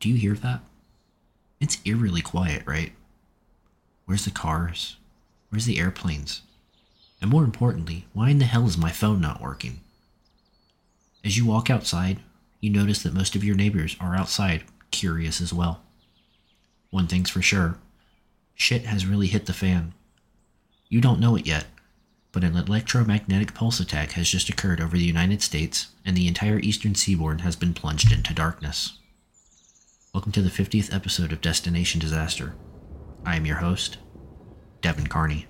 Do you hear that? It's eerily quiet, right? Where's the cars? Where's the airplanes? And more importantly, why in the hell is my phone not working? As you walk outside, you notice that most of your neighbors are outside, curious as well. One thing's for sure shit has really hit the fan. You don't know it yet, but an electromagnetic pulse attack has just occurred over the United States, and the entire eastern seaboard has been plunged into darkness. Welcome to the 50th episode of Destination Disaster. I am your host, Devin Carney.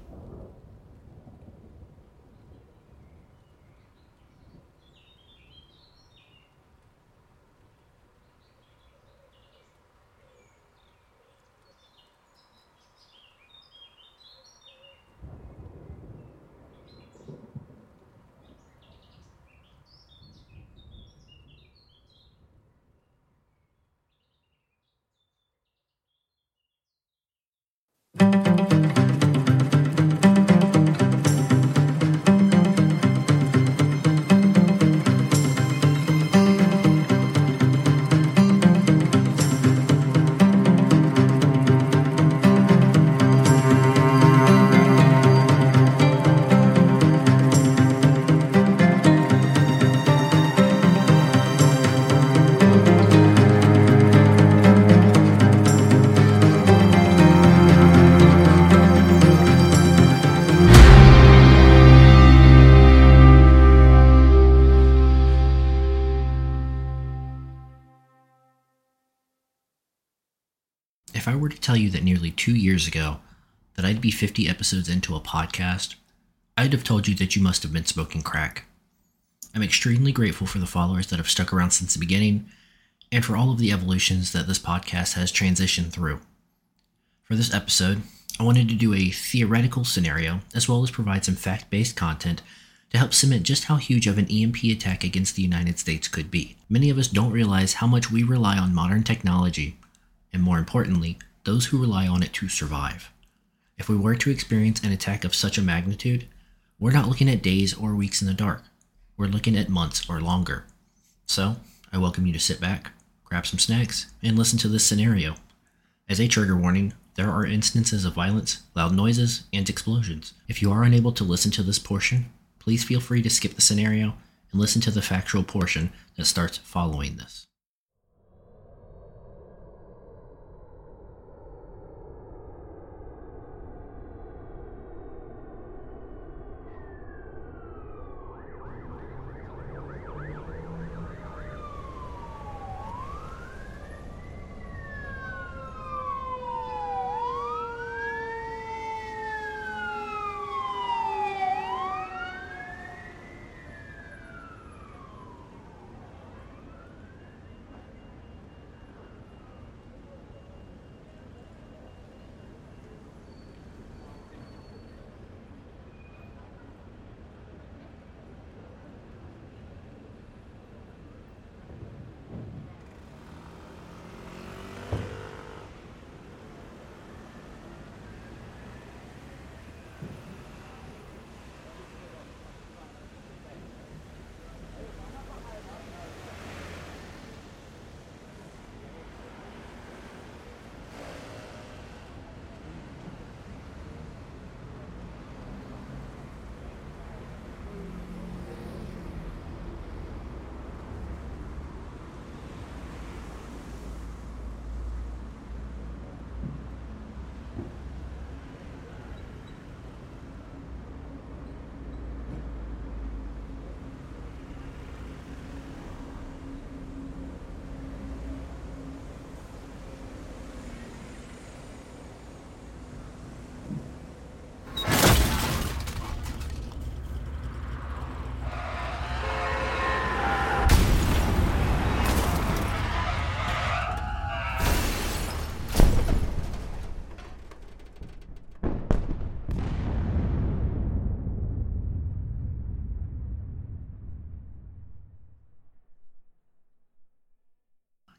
You that nearly two years ago that I'd be 50 episodes into a podcast, I'd have told you that you must have been smoking crack. I'm extremely grateful for the followers that have stuck around since the beginning and for all of the evolutions that this podcast has transitioned through. For this episode, I wanted to do a theoretical scenario as well as provide some fact based content to help cement just how huge of an EMP attack against the United States could be. Many of us don't realize how much we rely on modern technology, and more importantly, those who rely on it to survive. If we were to experience an attack of such a magnitude, we're not looking at days or weeks in the dark. We're looking at months or longer. So, I welcome you to sit back, grab some snacks, and listen to this scenario. As a trigger warning, there are instances of violence, loud noises, and explosions. If you are unable to listen to this portion, please feel free to skip the scenario and listen to the factual portion that starts following this.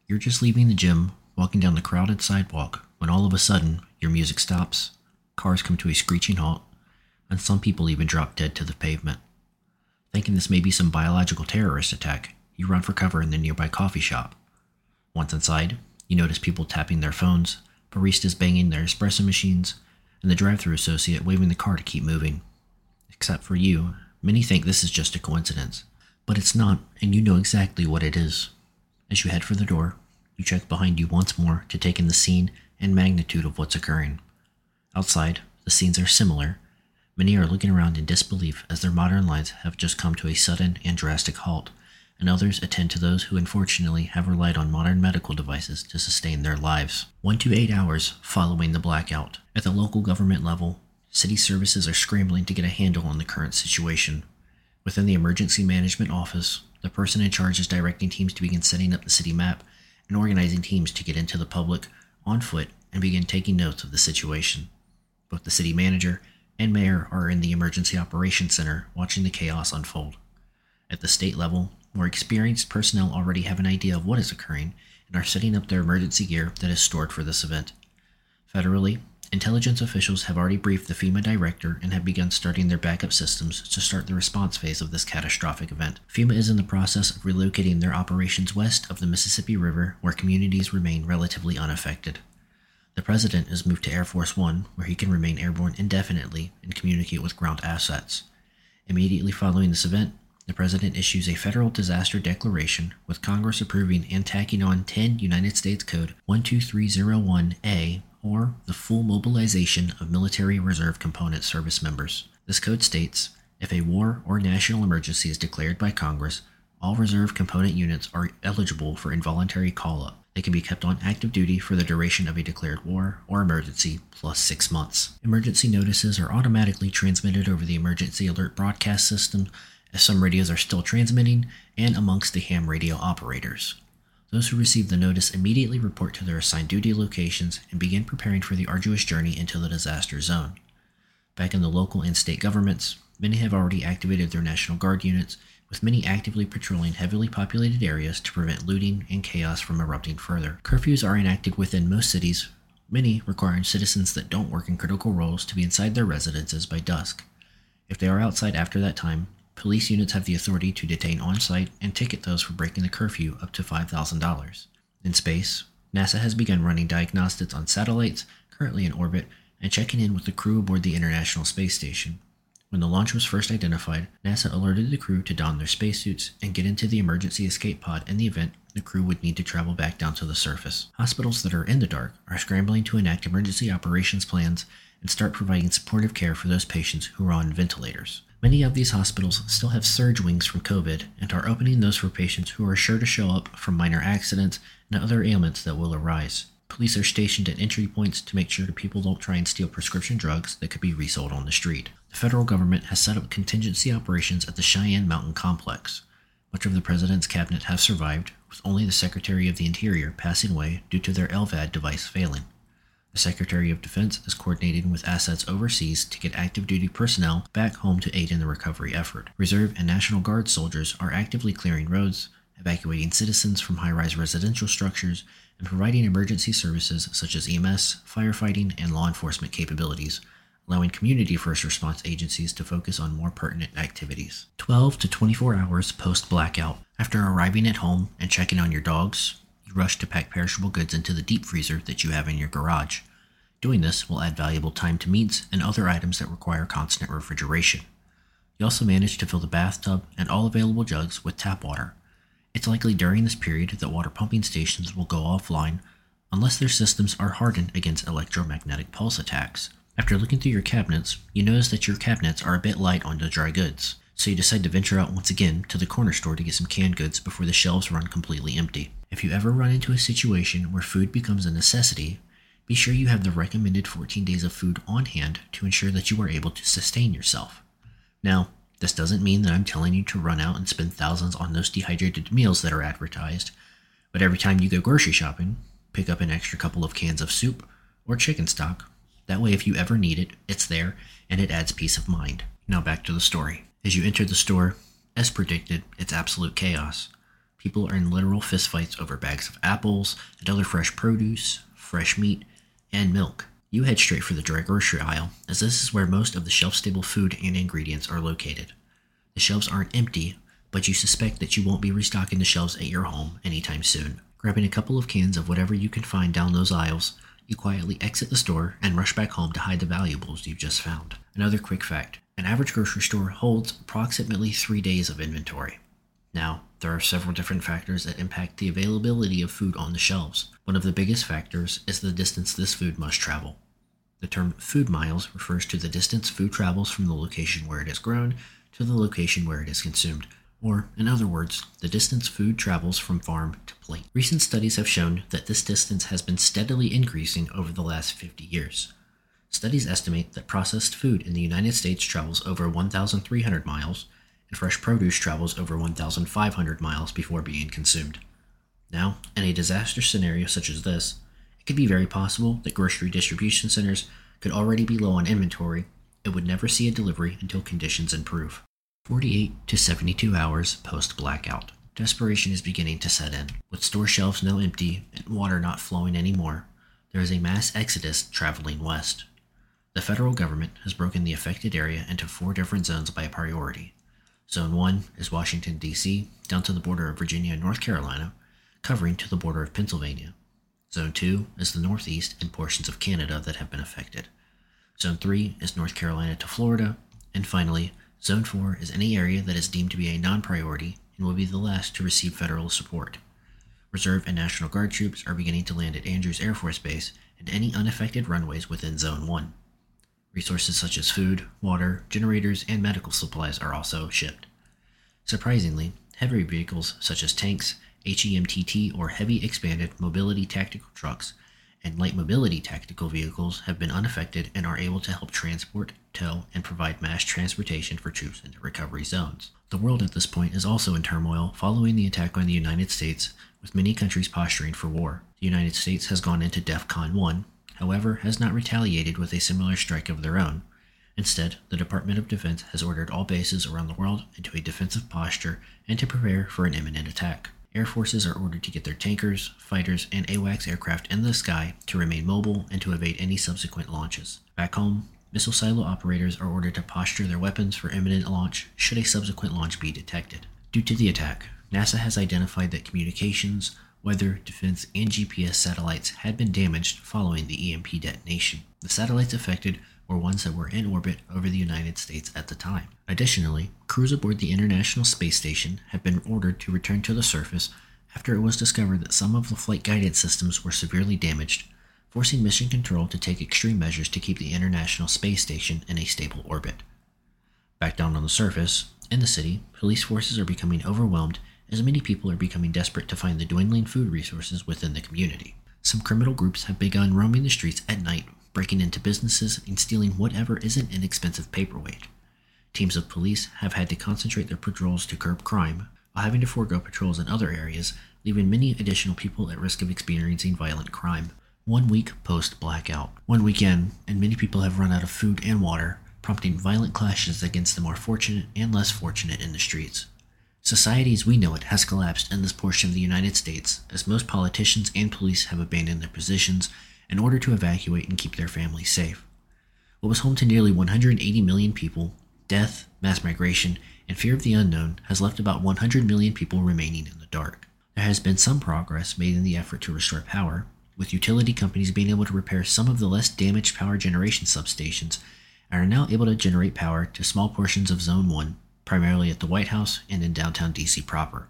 You're just leaving the gym, walking down the crowded sidewalk, when all of a sudden your music stops, cars come to a screeching halt, and some people even drop dead to the pavement. Thinking this may be some biological terrorist attack, you run for cover in the nearby coffee shop. Once inside, you notice people tapping their phones, baristas banging their espresso machines, and the drive through associate waving the car to keep moving. Except for you, many think this is just a coincidence. But it's not, and you know exactly what it is. As you head for the door, you check behind you once more to take in the scene and magnitude of what's occurring. Outside, the scenes are similar. Many are looking around in disbelief as their modern lives have just come to a sudden and drastic halt, and others attend to those who unfortunately have relied on modern medical devices to sustain their lives. One to eight hours following the blackout. At the local government level, city services are scrambling to get a handle on the current situation. Within the emergency management office, the person in charge is directing teams to begin setting up the city map and organizing teams to get into the public on foot and begin taking notes of the situation. Both the city manager and mayor are in the emergency operations center watching the chaos unfold. At the state level, more experienced personnel already have an idea of what is occurring and are setting up their emergency gear that is stored for this event. Federally, intelligence officials have already briefed the FEMA director and have begun starting their backup systems to start the response phase of this catastrophic event. FEMA is in the process of relocating their operations west of the Mississippi River, where communities remain relatively unaffected. The president is moved to Air Force One, where he can remain airborne indefinitely and communicate with ground assets. Immediately following this event, the President issues a federal disaster declaration, with Congress approving and tacking on 10 United States Code 12301A, or the full mobilization of military reserve component service members. This code states if a war or national emergency is declared by Congress, all reserve component units are eligible for involuntary call up. They can be kept on active duty for the duration of a declared war or emergency plus six months. Emergency notices are automatically transmitted over the Emergency Alert Broadcast System as some radios are still transmitting, and amongst the ham radio operators. Those who receive the notice immediately report to their assigned duty locations and begin preparing for the arduous journey into the disaster zone. Back in the local and state governments, many have already activated their National Guard units, with many actively patrolling heavily populated areas to prevent looting and chaos from erupting further. Curfews are enacted within most cities, many requiring citizens that don't work in critical roles to be inside their residences by dusk. If they are outside after that time, Police units have the authority to detain on site and ticket those for breaking the curfew up to $5,000. In space, NASA has begun running diagnostics on satellites currently in orbit and checking in with the crew aboard the International Space Station. When the launch was first identified, NASA alerted the crew to don their spacesuits and get into the emergency escape pod in the event the crew would need to travel back down to the surface. Hospitals that are in the dark are scrambling to enact emergency operations plans and start providing supportive care for those patients who are on ventilators. Many of these hospitals still have surge wings from COVID and are opening those for patients who are sure to show up from minor accidents and other ailments that will arise. Police are stationed at entry points to make sure people don't try and steal prescription drugs that could be resold on the street. The federal government has set up contingency operations at the Cheyenne Mountain Complex. Much of the president's cabinet have survived, with only the Secretary of the Interior passing away due to their LVAD device failing. The Secretary of Defense is coordinating with assets overseas to get active duty personnel back home to aid in the recovery effort. Reserve and National Guard soldiers are actively clearing roads, evacuating citizens from high rise residential structures, and providing emergency services such as EMS, firefighting, and law enforcement capabilities, allowing community first response agencies to focus on more pertinent activities. 12 to 24 hours post blackout. After arriving at home and checking on your dogs, rush to pack perishable goods into the deep freezer that you have in your garage. Doing this will add valuable time to meats and other items that require constant refrigeration. You also manage to fill the bathtub and all available jugs with tap water. It's likely during this period that water pumping stations will go offline unless their systems are hardened against electromagnetic pulse attacks. After looking through your cabinets, you notice that your cabinets are a bit light on the dry goods, so you decide to venture out once again to the corner store to get some canned goods before the shelves run completely empty. If you ever run into a situation where food becomes a necessity, be sure you have the recommended 14 days of food on hand to ensure that you are able to sustain yourself. Now, this doesn't mean that I'm telling you to run out and spend thousands on those dehydrated meals that are advertised, but every time you go grocery shopping, pick up an extra couple of cans of soup or chicken stock. That way, if you ever need it, it's there and it adds peace of mind. Now, back to the story. As you enter the store, as predicted, it's absolute chaos. People are in literal fistfights over bags of apples and other fresh produce, fresh meat, and milk. You head straight for the dry grocery aisle, as this is where most of the shelf stable food and ingredients are located. The shelves aren't empty, but you suspect that you won't be restocking the shelves at your home anytime soon. Grabbing a couple of cans of whatever you can find down those aisles, you quietly exit the store and rush back home to hide the valuables you've just found. Another quick fact an average grocery store holds approximately three days of inventory. Now, there are several different factors that impact the availability of food on the shelves. One of the biggest factors is the distance this food must travel. The term food miles refers to the distance food travels from the location where it is grown to the location where it is consumed, or, in other words, the distance food travels from farm to plate. Recent studies have shown that this distance has been steadily increasing over the last 50 years. Studies estimate that processed food in the United States travels over 1,300 miles, and fresh produce travels over 1,500 miles before being consumed. Now, in a disaster scenario such as this, it could be very possible that grocery distribution centers could already be low on inventory and would never see a delivery until conditions improve. 48 to 72 hours post blackout. Desperation is beginning to set in. With store shelves now empty and water not flowing anymore, there is a mass exodus traveling west. The federal government has broken the affected area into four different zones by priority. Zone 1 is Washington, D.C., down to the border of Virginia and North Carolina, covering to the border of Pennsylvania. Zone 2 is the Northeast and portions of Canada that have been affected. Zone 3 is North Carolina to Florida. And finally, Zone 4 is any area that is deemed to be a non priority and will be the last to receive federal support. Reserve and National Guard troops are beginning to land at Andrews Air Force Base and any unaffected runways within Zone 1. Resources such as food, water, generators, and medical supplies are also shipped. Surprisingly, heavy vehicles such as tanks, HEMTT or Heavy Expanded Mobility Tactical Trucks, and light mobility tactical vehicles have been unaffected and are able to help transport, tow, and provide mass transportation for troops into recovery zones. The world at this point is also in turmoil following the attack on the United States, with many countries posturing for war. The United States has gone into DEFCON 1, however, has not retaliated with a similar strike of their own. Instead, the Department of Defense has ordered all bases around the world into a defensive posture and to prepare for an imminent attack. Air forces are ordered to get their tankers, fighters, and AWACS aircraft in the sky to remain mobile and to evade any subsequent launches. Back home, missile silo operators are ordered to posture their weapons for imminent launch should a subsequent launch be detected. Due to the attack, NASA has identified that communications, weather, defense, and GPS satellites had been damaged following the EMP detonation. The satellites affected were ones that were in orbit over the United States at the time. Additionally, crews aboard the International Space Station have been ordered to return to the surface after it was discovered that some of the flight guidance systems were severely damaged, forcing Mission Control to take extreme measures to keep the International Space Station in a stable orbit. Back down on the surface, in the city, police forces are becoming overwhelmed as many people are becoming desperate to find the dwindling food resources within the community. Some criminal groups have begun roaming the streets at night, breaking into businesses and stealing whatever isn't an inexpensive paperweight. Teams of police have had to concentrate their patrols to curb crime, while having to forego patrols in other areas, leaving many additional people at risk of experiencing violent crime. One week post blackout. One weekend, and many people have run out of food and water, prompting violent clashes against the more fortunate and less fortunate in the streets. Society as we know it has collapsed in this portion of the United States as most politicians and police have abandoned their positions in order to evacuate and keep their families safe. What was home to nearly 180 million people, death, mass migration, and fear of the unknown has left about 100 million people remaining in the dark. There has been some progress made in the effort to restore power, with utility companies being able to repair some of the less damaged power generation substations and are now able to generate power to small portions of Zone 1 primarily at the White House and in downtown DC proper.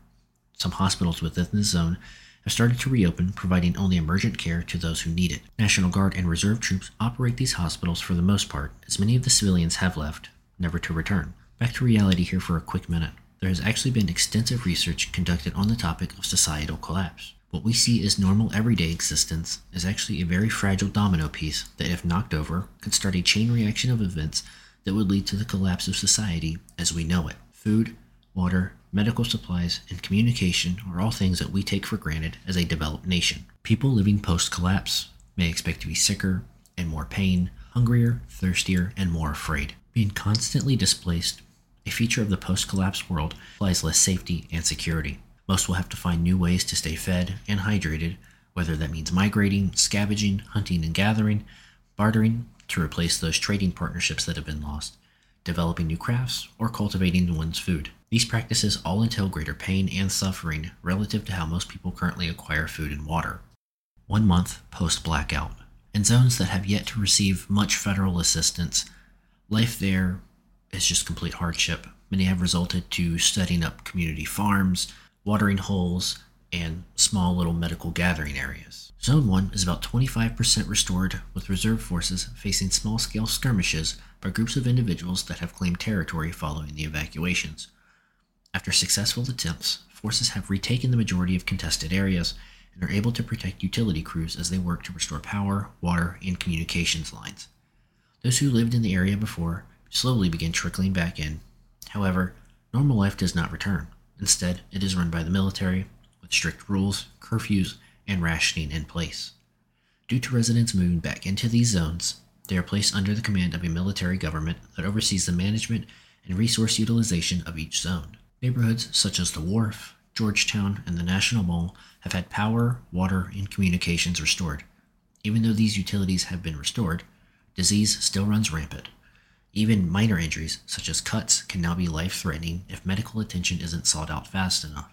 Some hospitals within this zone have started to reopen, providing only emergent care to those who need it. National Guard and Reserve troops operate these hospitals for the most part, as many of the civilians have left, never to return. Back to reality here for a quick minute. There has actually been extensive research conducted on the topic of societal collapse. What we see as normal everyday existence is actually a very fragile domino piece that, if knocked over, could start a chain reaction of events that would lead to the collapse of society as we know it. Food, water, medical supplies, and communication are all things that we take for granted as a developed nation. People living post collapse may expect to be sicker and more pain, hungrier, thirstier, and more afraid. Being constantly displaced, a feature of the post collapse world, implies less safety and security. Most will have to find new ways to stay fed and hydrated, whether that means migrating, scavenging, hunting and gathering, bartering to replace those trading partnerships that have been lost, developing new crafts, or cultivating one's food. These practices all entail greater pain and suffering relative to how most people currently acquire food and water. One month post blackout, in zones that have yet to receive much federal assistance, life there is just complete hardship. Many have resulted to setting up community farms, watering holes, and small little medical gathering areas. Zone 1 is about 25% restored, with reserve forces facing small scale skirmishes by groups of individuals that have claimed territory following the evacuations. After successful attempts, forces have retaken the majority of contested areas and are able to protect utility crews as they work to restore power, water, and communications lines. Those who lived in the area before slowly begin trickling back in. However, normal life does not return. Instead, it is run by the military, with strict rules, curfews, and rationing in place. Due to residents moving back into these zones, they are placed under the command of a military government that oversees the management and resource utilization of each zone. Neighborhoods such as the Wharf, Georgetown, and the National Mall have had power, water, and communications restored. Even though these utilities have been restored, disease still runs rampant. Even minor injuries, such as cuts, can now be life threatening if medical attention isn't sought out fast enough.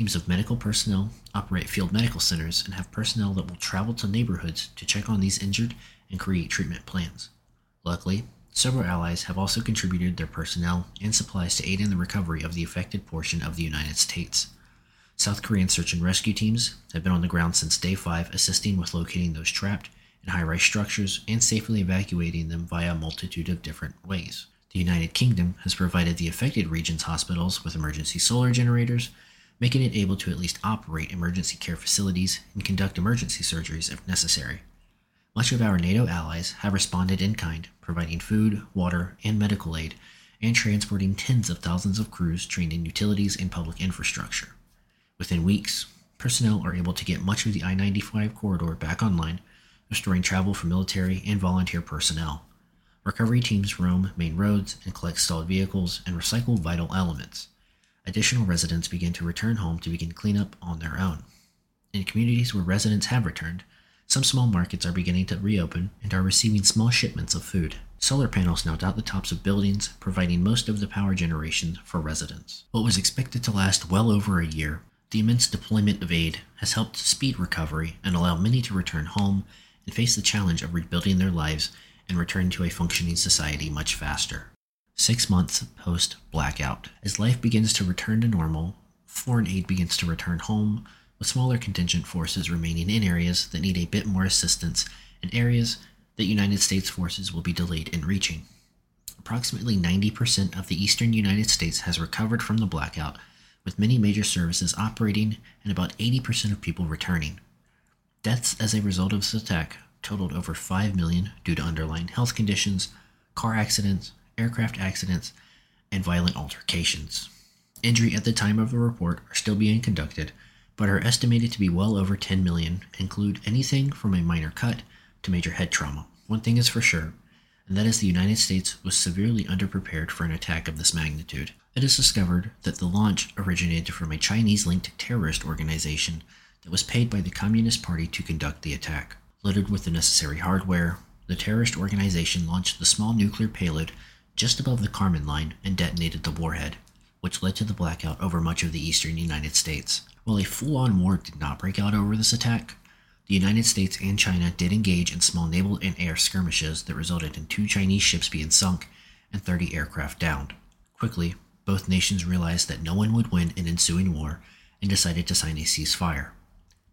Teams of medical personnel operate field medical centers and have personnel that will travel to neighborhoods to check on these injured and create treatment plans. Luckily, several allies have also contributed their personnel and supplies to aid in the recovery of the affected portion of the United States. South Korean search and rescue teams have been on the ground since day 5 assisting with locating those trapped in high rise structures and safely evacuating them via a multitude of different ways. The United Kingdom has provided the affected region's hospitals with emergency solar generators making it able to at least operate emergency care facilities and conduct emergency surgeries if necessary. Much of our NATO allies have responded in kind, providing food, water, and medical aid, and transporting tens of thousands of crews trained in utilities and public infrastructure. Within weeks, personnel are able to get much of the I 95 corridor back online, restoring travel for military and volunteer personnel. Recovery teams roam main roads and collect stalled vehicles and recycle vital elements additional residents begin to return home to begin cleanup on their own. In communities where residents have returned, some small markets are beginning to reopen and are receiving small shipments of food. Solar panels now dot the tops of buildings, providing most of the power generation for residents. What was expected to last well over a year, the immense deployment of aid has helped speed recovery and allow many to return home and face the challenge of rebuilding their lives and return to a functioning society much faster six months post blackout. As life begins to return to normal, foreign aid begins to return home, with smaller contingent forces remaining in areas that need a bit more assistance and areas that United States forces will be delayed in reaching. Approximately 90% of the eastern United States has recovered from the blackout, with many major services operating and about 80% of people returning. Deaths as a result of this attack totaled over 5 million due to underlying health conditions, car accidents, aircraft accidents, and violent altercations. Injury at the time of the report are still being conducted, but are estimated to be well over 10 million, include anything from a minor cut to major head trauma. One thing is for sure, and that is the United States was severely underprepared for an attack of this magnitude. It is discovered that the launch originated from a Chinese linked terrorist organization that was paid by the Communist Party to conduct the attack. Loaded with the necessary hardware, the terrorist organization launched the small nuclear payload just above the Kármán line and detonated the warhead, which led to the blackout over much of the eastern United States. While a full on war did not break out over this attack, the United States and China did engage in small naval and air skirmishes that resulted in two Chinese ships being sunk and 30 aircraft downed. Quickly, both nations realized that no one would win an ensuing war and decided to sign a ceasefire.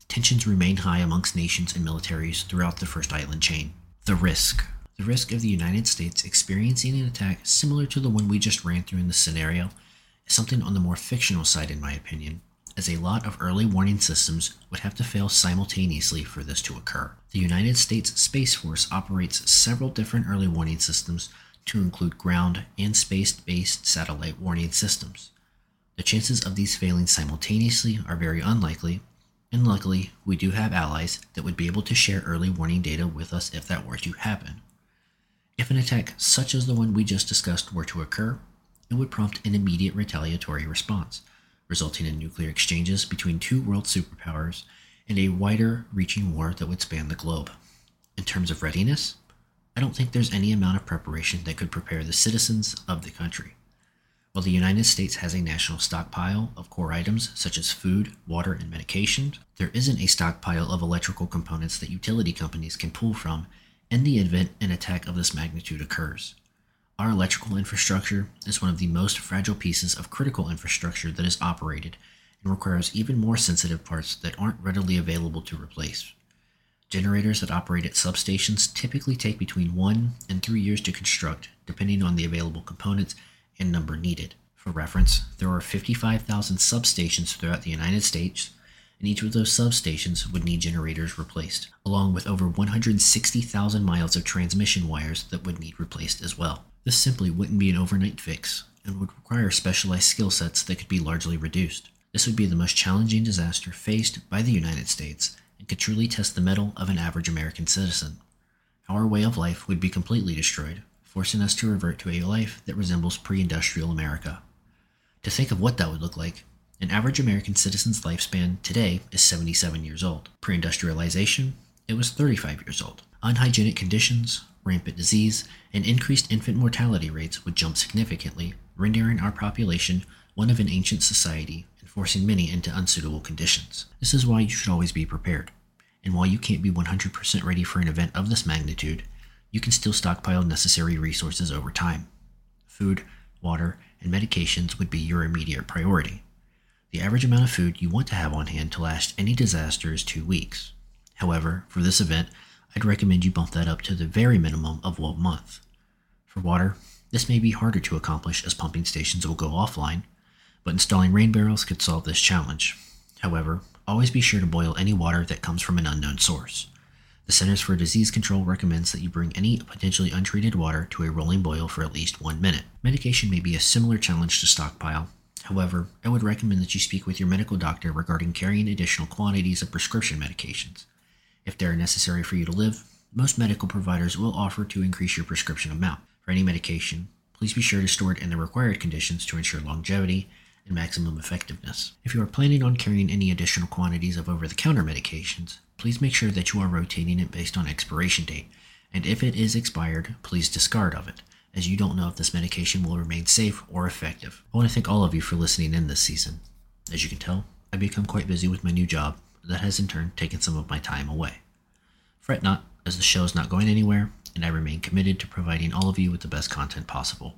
Tensions remained high amongst nations and militaries throughout the first island chain. The risk the risk of the United States experiencing an attack similar to the one we just ran through in this scenario is something on the more fictional side, in my opinion, as a lot of early warning systems would have to fail simultaneously for this to occur. The United States Space Force operates several different early warning systems to include ground and space based satellite warning systems. The chances of these failing simultaneously are very unlikely, and luckily, we do have allies that would be able to share early warning data with us if that were to happen. If an attack such as the one we just discussed were to occur, it would prompt an immediate retaliatory response, resulting in nuclear exchanges between two world superpowers and a wider reaching war that would span the globe. In terms of readiness, I don't think there's any amount of preparation that could prepare the citizens of the country. While the United States has a national stockpile of core items such as food, water, and medication, there isn't a stockpile of electrical components that utility companies can pull from in the event an attack of this magnitude occurs. Our electrical infrastructure is one of the most fragile pieces of critical infrastructure that is operated and requires even more sensitive parts that aren't readily available to replace. Generators that operate at substations typically take between one and three years to construct, depending on the available components and number needed. For reference, there are 55,000 substations throughout the United States, and each of those substations would need generators replaced, along with over 160,000 miles of transmission wires that would need replaced as well. This simply wouldn't be an overnight fix and would require specialized skill sets that could be largely reduced. This would be the most challenging disaster faced by the United States and could truly test the mettle of an average American citizen. Our way of life would be completely destroyed, forcing us to revert to a life that resembles pre industrial America. To think of what that would look like, an average American citizen's lifespan today is 77 years old. Pre industrialization, it was 35 years old. Unhygienic conditions, rampant disease, and increased infant mortality rates would jump significantly, rendering our population one of an ancient society and forcing many into unsuitable conditions. This is why you should always be prepared. And while you can't be 100% ready for an event of this magnitude, you can still stockpile necessary resources over time. Food, water, and medications would be your immediate priority. The average amount of food you want to have on hand to last any disaster is two weeks. However, for this event, I'd recommend you bump that up to the very minimum of one month. For water, this may be harder to accomplish as pumping stations will go offline, but installing rain barrels could solve this challenge. However, always be sure to boil any water that comes from an unknown source. The Centers for Disease Control recommends that you bring any potentially untreated water to a rolling boil for at least one minute. Medication may be a similar challenge to stockpile. However, I would recommend that you speak with your medical doctor regarding carrying additional quantities of prescription medications. If they are necessary for you to live, most medical providers will offer to increase your prescription amount. For any medication, please be sure to store it in the required conditions to ensure longevity and maximum effectiveness. If you are planning on carrying any additional quantities of over the counter medications, please make sure that you are rotating it based on expiration date, and if it is expired, please discard of it, as you don't know if this medication will remain safe or effective. I want to thank all of you for listening in this season. As you can tell, I've become quite busy with my new job, that has in turn taken some of my time away. Fret not, as the show is not going anywhere, and I remain committed to providing all of you with the best content possible.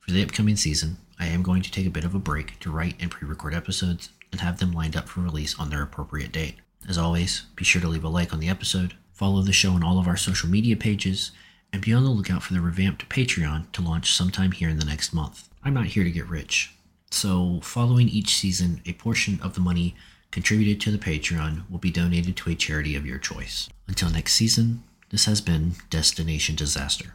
For the upcoming season, I am going to take a bit of a break to write and pre record episodes and have them lined up for release on their appropriate date. As always, be sure to leave a like on the episode, follow the show on all of our social media pages, and be on the lookout for the revamped Patreon to launch sometime here in the next month. I'm not here to get rich, so following each season, a portion of the money contributed to the Patreon will be donated to a charity of your choice. Until next season, this has been Destination Disaster.